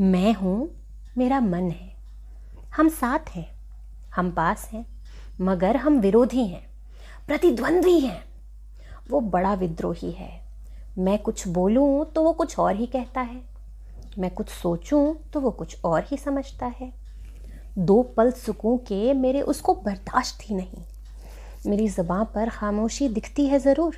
मैं हूँ, मेरा मन है। हम साथ हैं, हम पास हैं, मगर हम विरोधी हैं प्रतिद्वंद्वी हैं। वो बड़ा विद्रोही है। मैं कुछ बोलूँ तो वो कुछ और ही कहता है। मैं कुछ सोचूं तो वो कुछ और ही समझता है। दो पल सुकून के मेरे उसको बर्दाश्त ही नहीं। मेरी ज़बाँ पर खामोशी दिखती है ज़रूर।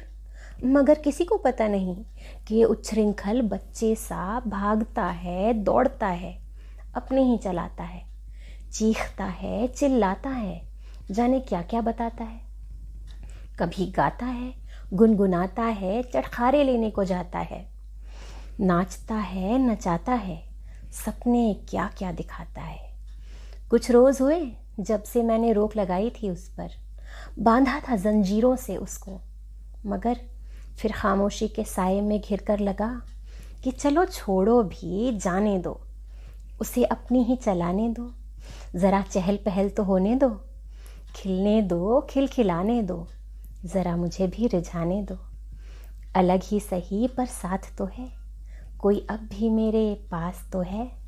मगर किसी को पता नहीं कि ये उच्छृंखल बच्चे सा भागता है, दौड़ता है, अपने ही चलाता है, चीखता है, चिल्लाता है, जाने क्या क्या बताता है। कभी गाता है, गुनगुनाता है, चटखारे लेने को जाता है, नाचता है, नचाता है, सपने क्या क्या दिखाता है। कुछ रोज़ हुए जब से मैंने रोक लगाई थी उस पर, बांधा था जंजीरों से उसको, मगर फिर खामोशी के साय में घिर कर लगा कि चलो छोड़ो भी, जाने दो। उसे अपनी ही चलाने दो। ज़रा चहल पहल तो होने दो। खिलने दो, खिलखिलाने दो। ज़रा मुझे भी रिझाने दो। अलग ही सही पर साथ तो है। कोई अब भी मेरे पास तो है।